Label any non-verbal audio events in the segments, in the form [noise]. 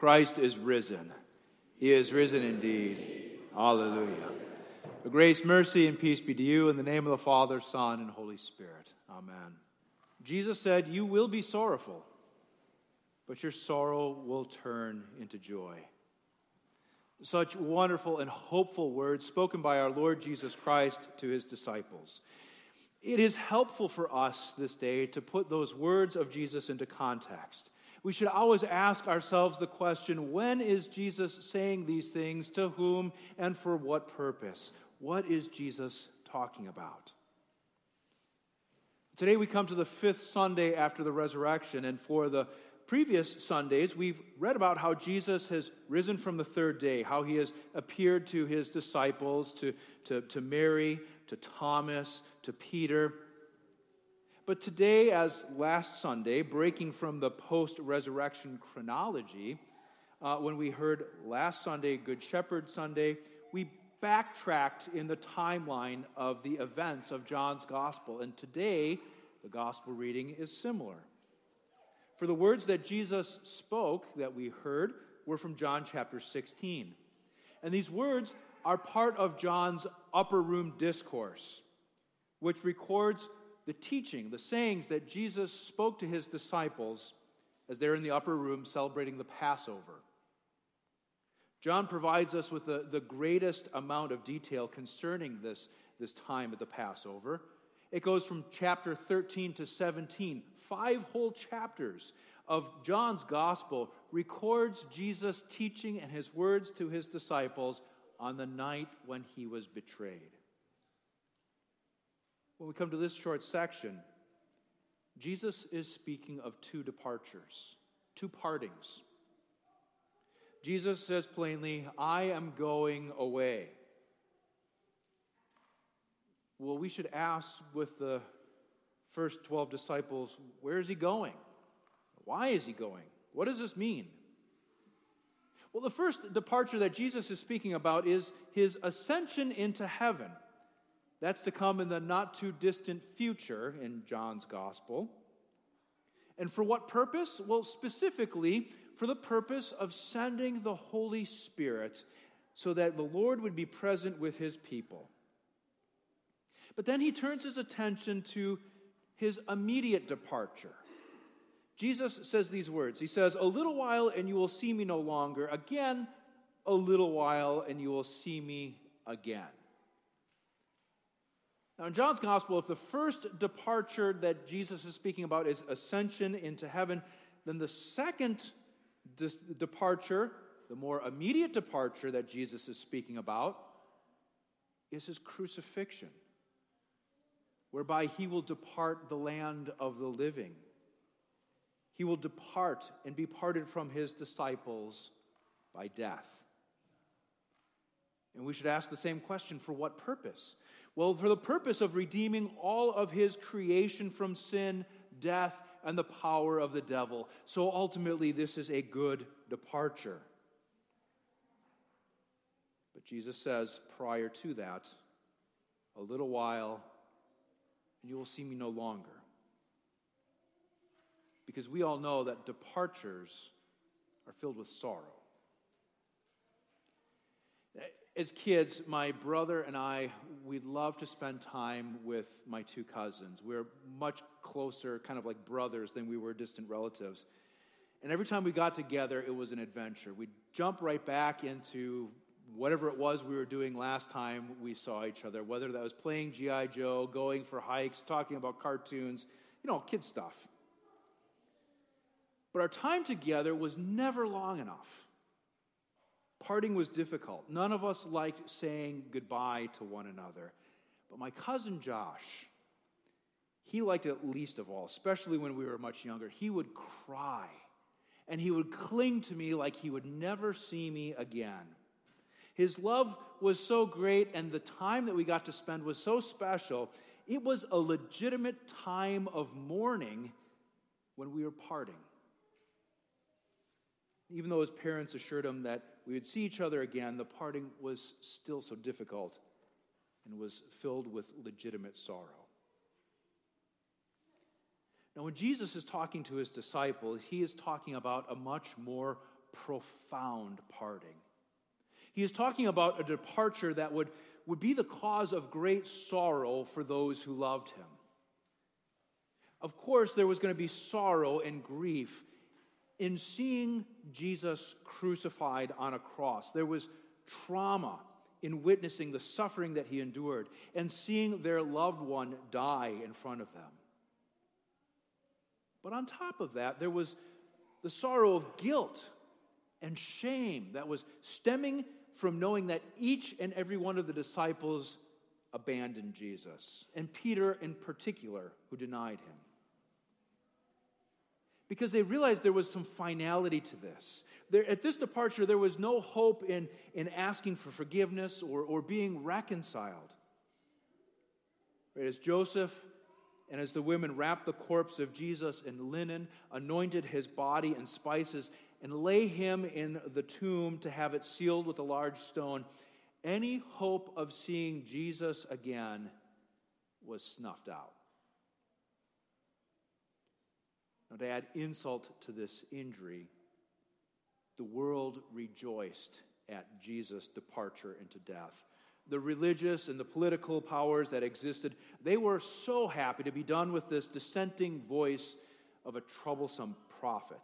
Christ is risen. He is risen indeed. Hallelujah. The grace, mercy, and peace be to you in the name of the Father, Son, and Holy Spirit. Amen. Jesus said, You will be sorrowful, but your sorrow will turn into joy. Such wonderful and hopeful words spoken by our Lord Jesus Christ to his disciples. It is helpful for us this day to put those words of Jesus into context we should always ask ourselves the question when is Jesus saying these things, to whom, and for what purpose? What is Jesus talking about? Today we come to the fifth Sunday after the resurrection, and for the previous Sundays, we've read about how Jesus has risen from the third day, how he has appeared to his disciples, to, to, to Mary, to Thomas, to Peter. But today, as last Sunday, breaking from the post resurrection chronology, uh, when we heard last Sunday, Good Shepherd Sunday, we backtracked in the timeline of the events of John's gospel. And today, the gospel reading is similar. For the words that Jesus spoke that we heard were from John chapter 16. And these words are part of John's upper room discourse, which records the teaching, the sayings that Jesus spoke to his disciples as they're in the upper room celebrating the Passover. John provides us with the, the greatest amount of detail concerning this, this time at the Passover. It goes from chapter 13 to 17, five whole chapters of John's gospel records Jesus' teaching and his words to his disciples on the night when he was betrayed when we come to this short section, Jesus is speaking of two departures, two partings. Jesus says plainly, I am going away. Well, we should ask with the first 12 disciples, where is he going? Why is he going? What does this mean? Well, the first departure that Jesus is speaking about is his ascension into heaven. That's to come in the not too distant future in John's gospel. And for what purpose? Well, specifically, for the purpose of sending the Holy Spirit so that the Lord would be present with his people. But then he turns his attention to his immediate departure. Jesus says these words He says, A little while and you will see me no longer. Again, a little while and you will see me again. Now, in John's gospel, if the first departure that Jesus is speaking about is ascension into heaven, then the second dis- departure, the more immediate departure that Jesus is speaking about, is his crucifixion, whereby he will depart the land of the living. He will depart and be parted from his disciples by death. And we should ask the same question for what purpose? Well, for the purpose of redeeming all of his creation from sin, death, and the power of the devil. So ultimately, this is a good departure. But Jesus says prior to that, a little while, and you will see me no longer. Because we all know that departures are filled with sorrow as kids, my brother and I, we'd love to spend time with my two cousins. We're much closer, kind of like brothers, than we were distant relatives. And every time we got together, it was an adventure. We'd jump right back into whatever it was we were doing last time we saw each other, whether that was playing G.I. Joe, going for hikes, talking about cartoons, you know, kid stuff. But our time together was never long enough. Parting was difficult. None of us liked saying goodbye to one another. But my cousin Josh, he liked it least of all, especially when we were much younger. He would cry and he would cling to me like he would never see me again. His love was so great, and the time that we got to spend was so special. It was a legitimate time of mourning when we were parting. Even though his parents assured him that we would see each other again, the parting was still so difficult and was filled with legitimate sorrow. Now, when Jesus is talking to his disciples, he is talking about a much more profound parting. He is talking about a departure that would, would be the cause of great sorrow for those who loved him. Of course, there was going to be sorrow and grief in seeing Jesus crucified on a cross. There was trauma in witnessing the suffering that he endured and seeing their loved one die in front of them. But on top of that, there was the sorrow of guilt and shame that was stemming from knowing that each and every one of the disciples abandoned Jesus, and Peter in particular, who denied him. Because they realized there was some finality to this. There, at this departure, there was no hope in, in asking for forgiveness or, or being reconciled. Right, as Joseph and as the women wrapped the corpse of Jesus in linen, anointed his body and spices, and lay him in the tomb to have it sealed with a large stone, any hope of seeing Jesus again was snuffed out. Now, to add insult to this injury, the world rejoiced at Jesus' departure into death. The religious and the political powers that existed, they were so happy to be done with this dissenting voice of a troublesome prophet.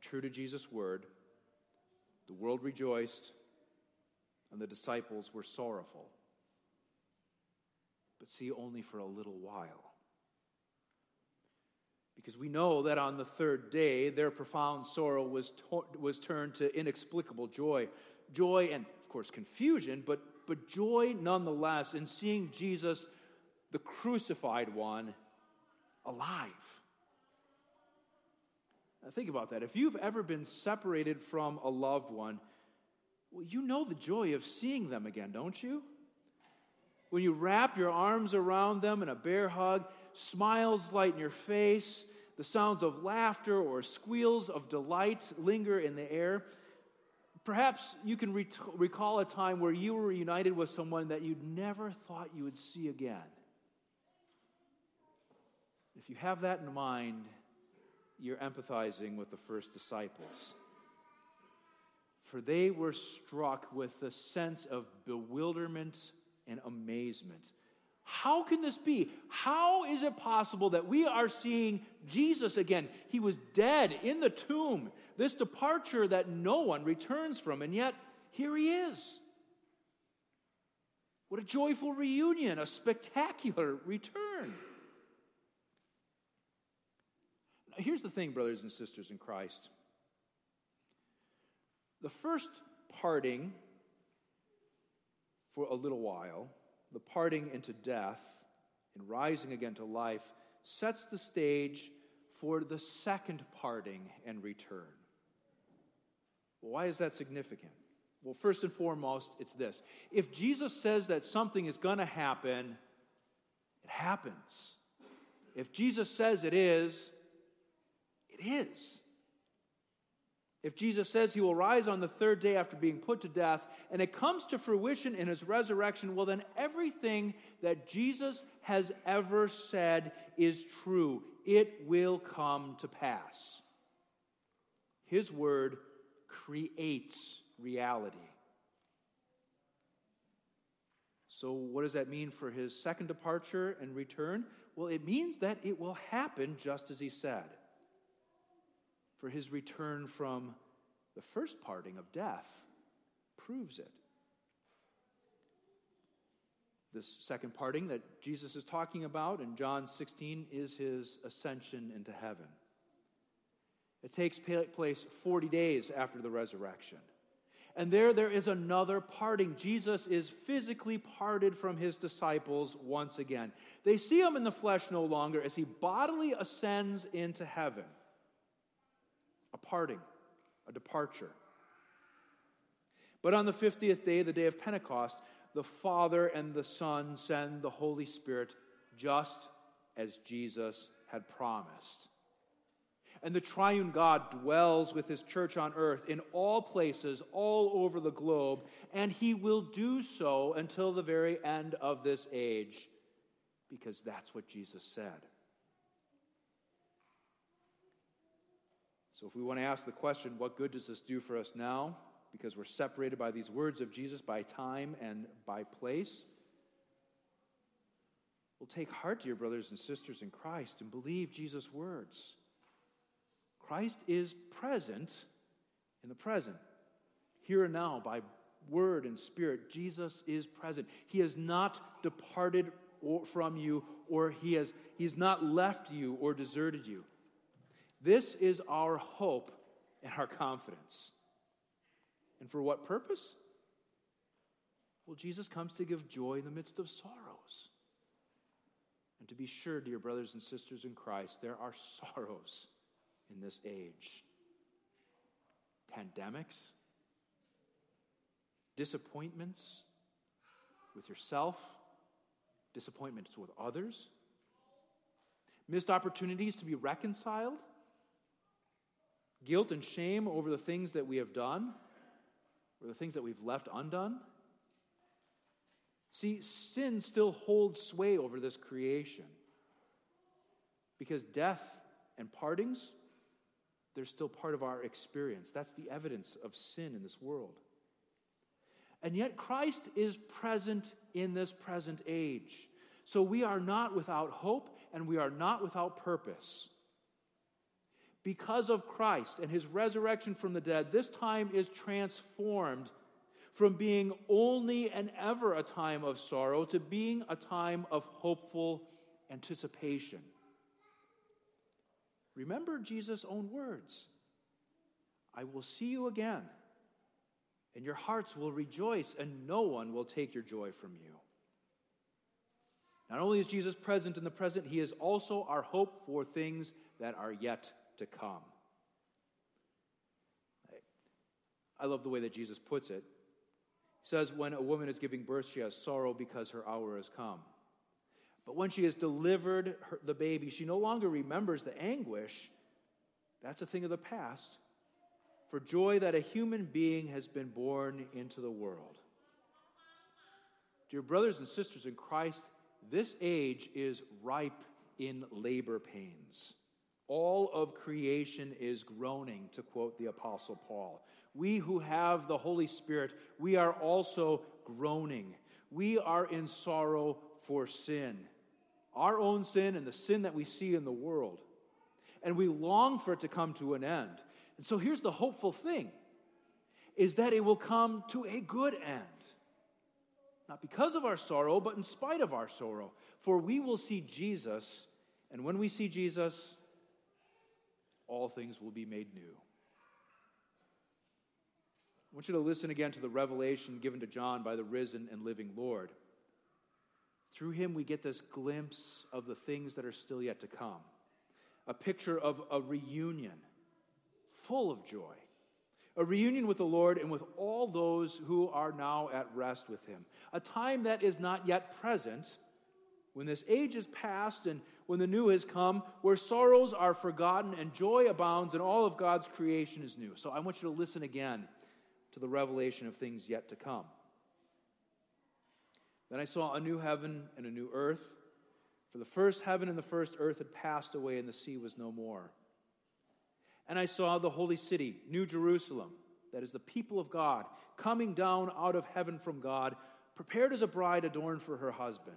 True to Jesus' word, the world rejoiced and the disciples were sorrowful. But see, only for a little while. Because we know that on the third day, their profound sorrow was, to- was turned to inexplicable joy. Joy and, of course, confusion, but, but joy nonetheless in seeing Jesus, the crucified one, alive. Now, think about that. If you've ever been separated from a loved one, well, you know the joy of seeing them again, don't you? When you wrap your arms around them in a bear hug, smiles lighten your face, the sounds of laughter or squeals of delight linger in the air. Perhaps you can recall a time where you were united with someone that you'd never thought you would see again. If you have that in mind, you're empathizing with the first disciples. For they were struck with a sense of bewilderment and amazement. How can this be? How is it possible that we are seeing Jesus again? He was dead in the tomb, this departure that no one returns from, and yet here he is. What a joyful reunion, a spectacular return. here's the thing, brothers and sisters in Christ. The first parting for a little while, the parting into death and rising again to life, sets the stage for the second parting and return. Well, why is that significant? Well, first and foremost, it's this. If Jesus says that something is going to happen, it happens. If Jesus says it is, it is. If Jesus says he will rise on the third day after being put to death, and it comes to fruition in his resurrection, well, then everything that Jesus has ever said is true. It will come to pass. His word creates reality. So, what does that mean for his second departure and return? Well, it means that it will happen just as he said for his return from the first parting of death proves it. This second parting that Jesus is talking about in John 16 is his ascension into heaven. It takes place 40 days after the resurrection. And there, there is another parting. Jesus is physically parted from his disciples once again. They see him in the flesh no longer as he bodily ascends into heaven parting, a departure. But on the 50th day, the day of Pentecost, the Father and the Son send the Holy Spirit just as Jesus had promised. And the triune God dwells with his church on earth in all places, all over the globe, and he will do so until the very end of this age, because that's what Jesus said. So, if we want to ask the question, what good does this do for us now? Because we're separated by these words of Jesus by time and by place. Well, take heart, dear brothers and sisters in Christ, and believe Jesus' words. Christ is present in the present, here and now, by word and spirit. Jesus is present. He has not departed from you, or he has, he has not left you or deserted you. This is our hope and our confidence. And for what purpose? Well, Jesus comes to give joy in the midst of sorrows. And to be sure, dear brothers and sisters in Christ, there are [laughs] sorrows in this age pandemics, disappointments with yourself, disappointments with others, missed opportunities to be reconciled, guilt and shame over the things that we have done or the things that we've left undone. See, sin still holds sway over this creation because death and partings, they're still part of our experience. That's the evidence of sin in this world. And yet, Christ is present in this present age. So we are not without hope and we are not without purpose. Because of Christ and his resurrection from the dead, this time is transformed from being only and ever a time of sorrow to being a time of hopeful anticipation. Remember Jesus' own words I will see you again, and your hearts will rejoice, and no one will take your joy from you. Not only is Jesus present in the present, he is also our hope for things that are yet to come. I love the way that Jesus puts it. He says, When a woman is giving birth, she has sorrow because her hour has come. But when she has delivered her, the baby, she no longer remembers the anguish. That's a thing of the past. For joy that a human being has been born into the world. Dear brothers and sisters in Christ, this age is ripe in labor pains. All of creation is groaning, to quote the Apostle Paul. We who have the Holy Spirit, we are also groaning. We are in sorrow for sin our own sin and the sin that we see in the world. And we long for it to come to an end. And so here's the hopeful thing is that it will come to a good end. Not because of our sorrow, but in spite of our sorrow. For we will see Jesus, and when we see Jesus, all things will be made new. I want you to listen again to the revelation given to John by the risen and living Lord. Through him, we get this glimpse of the things that are still yet to come. A picture of a reunion full of joy. A reunion with the Lord and with all those who are now at rest with him. A time that is not yet present, when this age is past and when the new has come, where sorrows are forgotten and joy abounds and all of God's creation is new. So I want you to listen again to the revelation of things yet to come. Then I saw a new heaven and a new earth, for the first heaven and the first earth had passed away, and the sea was no more. And I saw the holy city, New Jerusalem, that is the people of God, coming down out of heaven from God, prepared as a bride adorned for her husband.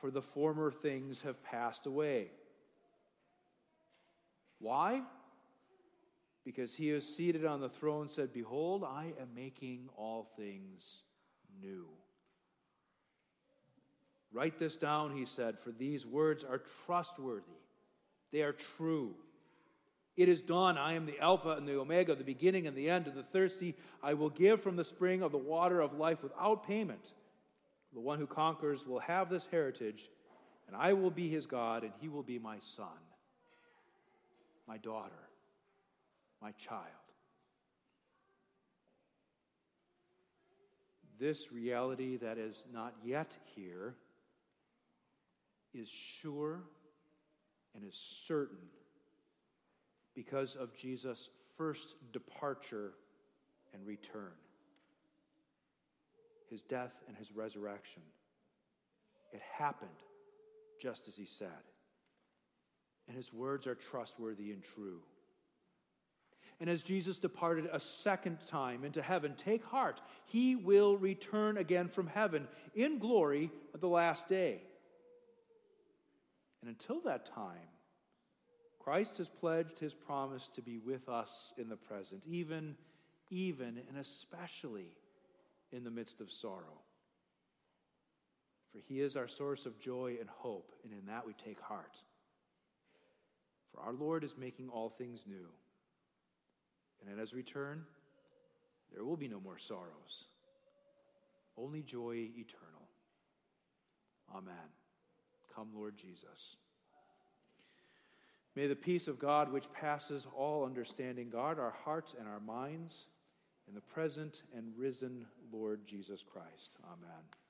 for the former things have passed away. Why? Because he is seated on the throne said, Behold, I am making all things new. Write this down, he said, for these words are trustworthy. They are true. It is done. I am the Alpha and the Omega, the beginning and the end. To the thirsty, I will give from the spring of the water of life without payment. The one who conquers will have this heritage, and I will be his God, and he will be my son, my daughter. my child. This reality that is not yet here is sure and is certain because of Jesus' first departure and return, his death and his resurrection. It happened just as he said. And his words are trustworthy and true. And as Jesus departed a second time into heaven, take heart, he will return again from heaven in glory at the last day. And until that time, Christ has pledged his promise to be with us in the present, even, even and especially in the midst of sorrow. For he is our source of joy and hope, and in that we take heart. For our Lord is making all things new. And at his return, there will be no more sorrows, only joy eternal. Amen. Come, Lord Jesus. May the peace of God, which passes all understanding, guard our hearts and our minds in the present and risen Lord Jesus Christ. Amen.